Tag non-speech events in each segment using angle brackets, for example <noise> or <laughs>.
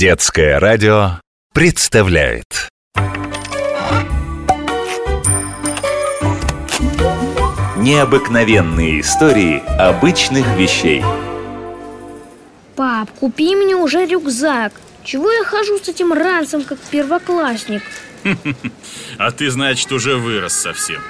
Детское радио представляет. Необыкновенные истории обычных вещей. Пап, купи мне уже рюкзак. Чего я хожу с этим ранцем, как первоклассник? <laughs> А ты, значит, уже вырос совсем.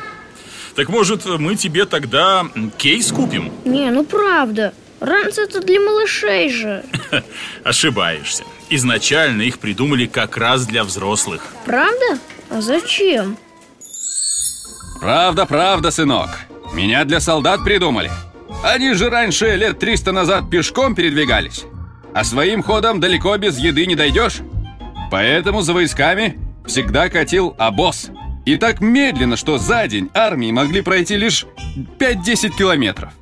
Так может, мы тебе тогда кейс купим? Не, ну правда Ранцы это для малышей же. <laughs> Ошибаешься. Изначально их придумали как раз для взрослых. Правда? А зачем? Правда, правда, сынок. Меня для солдат придумали. Они же раньше лет 300 назад пешком передвигались А своим ходом далеко без еды не дойдешь. Поэтому за войсками всегда катил обоз. И так медленно, что за день армии могли пройти лишь 5-10 километров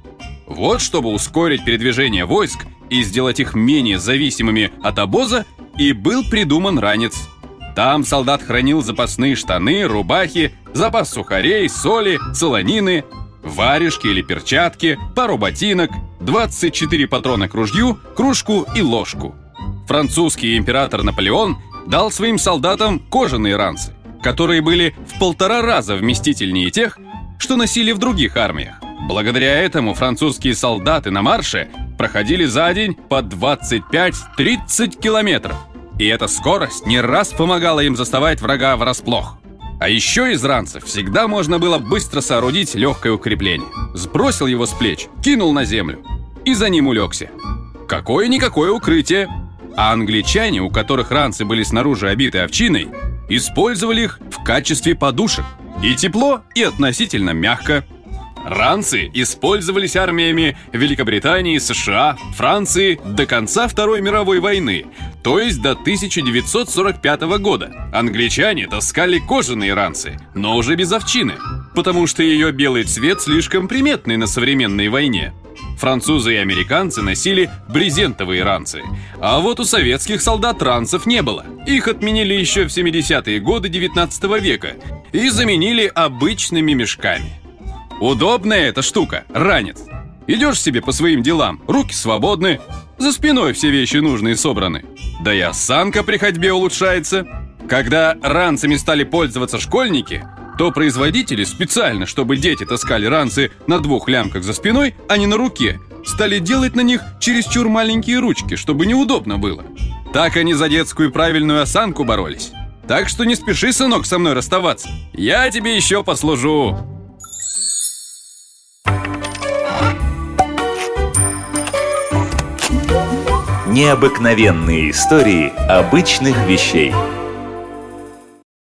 Вот чтобы ускорить передвижение войск и сделать их менее зависимыми от обоза И был придуман ранец Там солдат хранил запасные штаны, рубахи, запас сухарей, соли, солонины, варежки или перчатки, пару ботинок, 24 патрона к ружью, кружку и ложку. Французский император Наполеон дал своим солдатам кожаные ранцы, которые были в полтора раза вместительнее тех, что носили в других армиях. Благодаря этому французские солдаты на марше проходили за день по 25-30 километров. И эта скорость не раз помогала им заставать врага врасплох. А еще из ранцев всегда можно было быстро соорудить легкое укрепление. Сбросил его с плеч, кинул на землю и за ним улегся. Какое-никакое укрытие. А англичане, у которых ранцы были снаружи обиты овчиной, использовали их в качестве подушек. И тепло, и относительно мягко. Ранцы использовались армиями Великобритании, США, Франции до конца Второй мировой войны, то есть до 1945 года. Англичане таскали кожаные ранцы, но уже без овчины, потому что ее белый цвет слишком приметный на современной войне. Французы и американцы носили брезентовые ранцы, а вот у советских солдат ранцев не было. Их отменили еще в 70-е годы 19 века и заменили обычными мешками. Удобная эта штука, ранец. Идешь себе по своим делам, руки свободны, за спиной все вещи нужные собраны. Да и осанка при ходьбе улучшается. Когда ранцами стали пользоваться школьники, то производители специально, чтобы дети таскали ранцы на двух лямках за спиной, а не на руке, стали делать на них чересчур маленькие ручки, чтобы неудобно было. Так они за детскую правильную осанку боролись. Так что не спеши, сынок, со мной расставаться. Я тебе еще послужу. Необыкновенные истории обычных вещей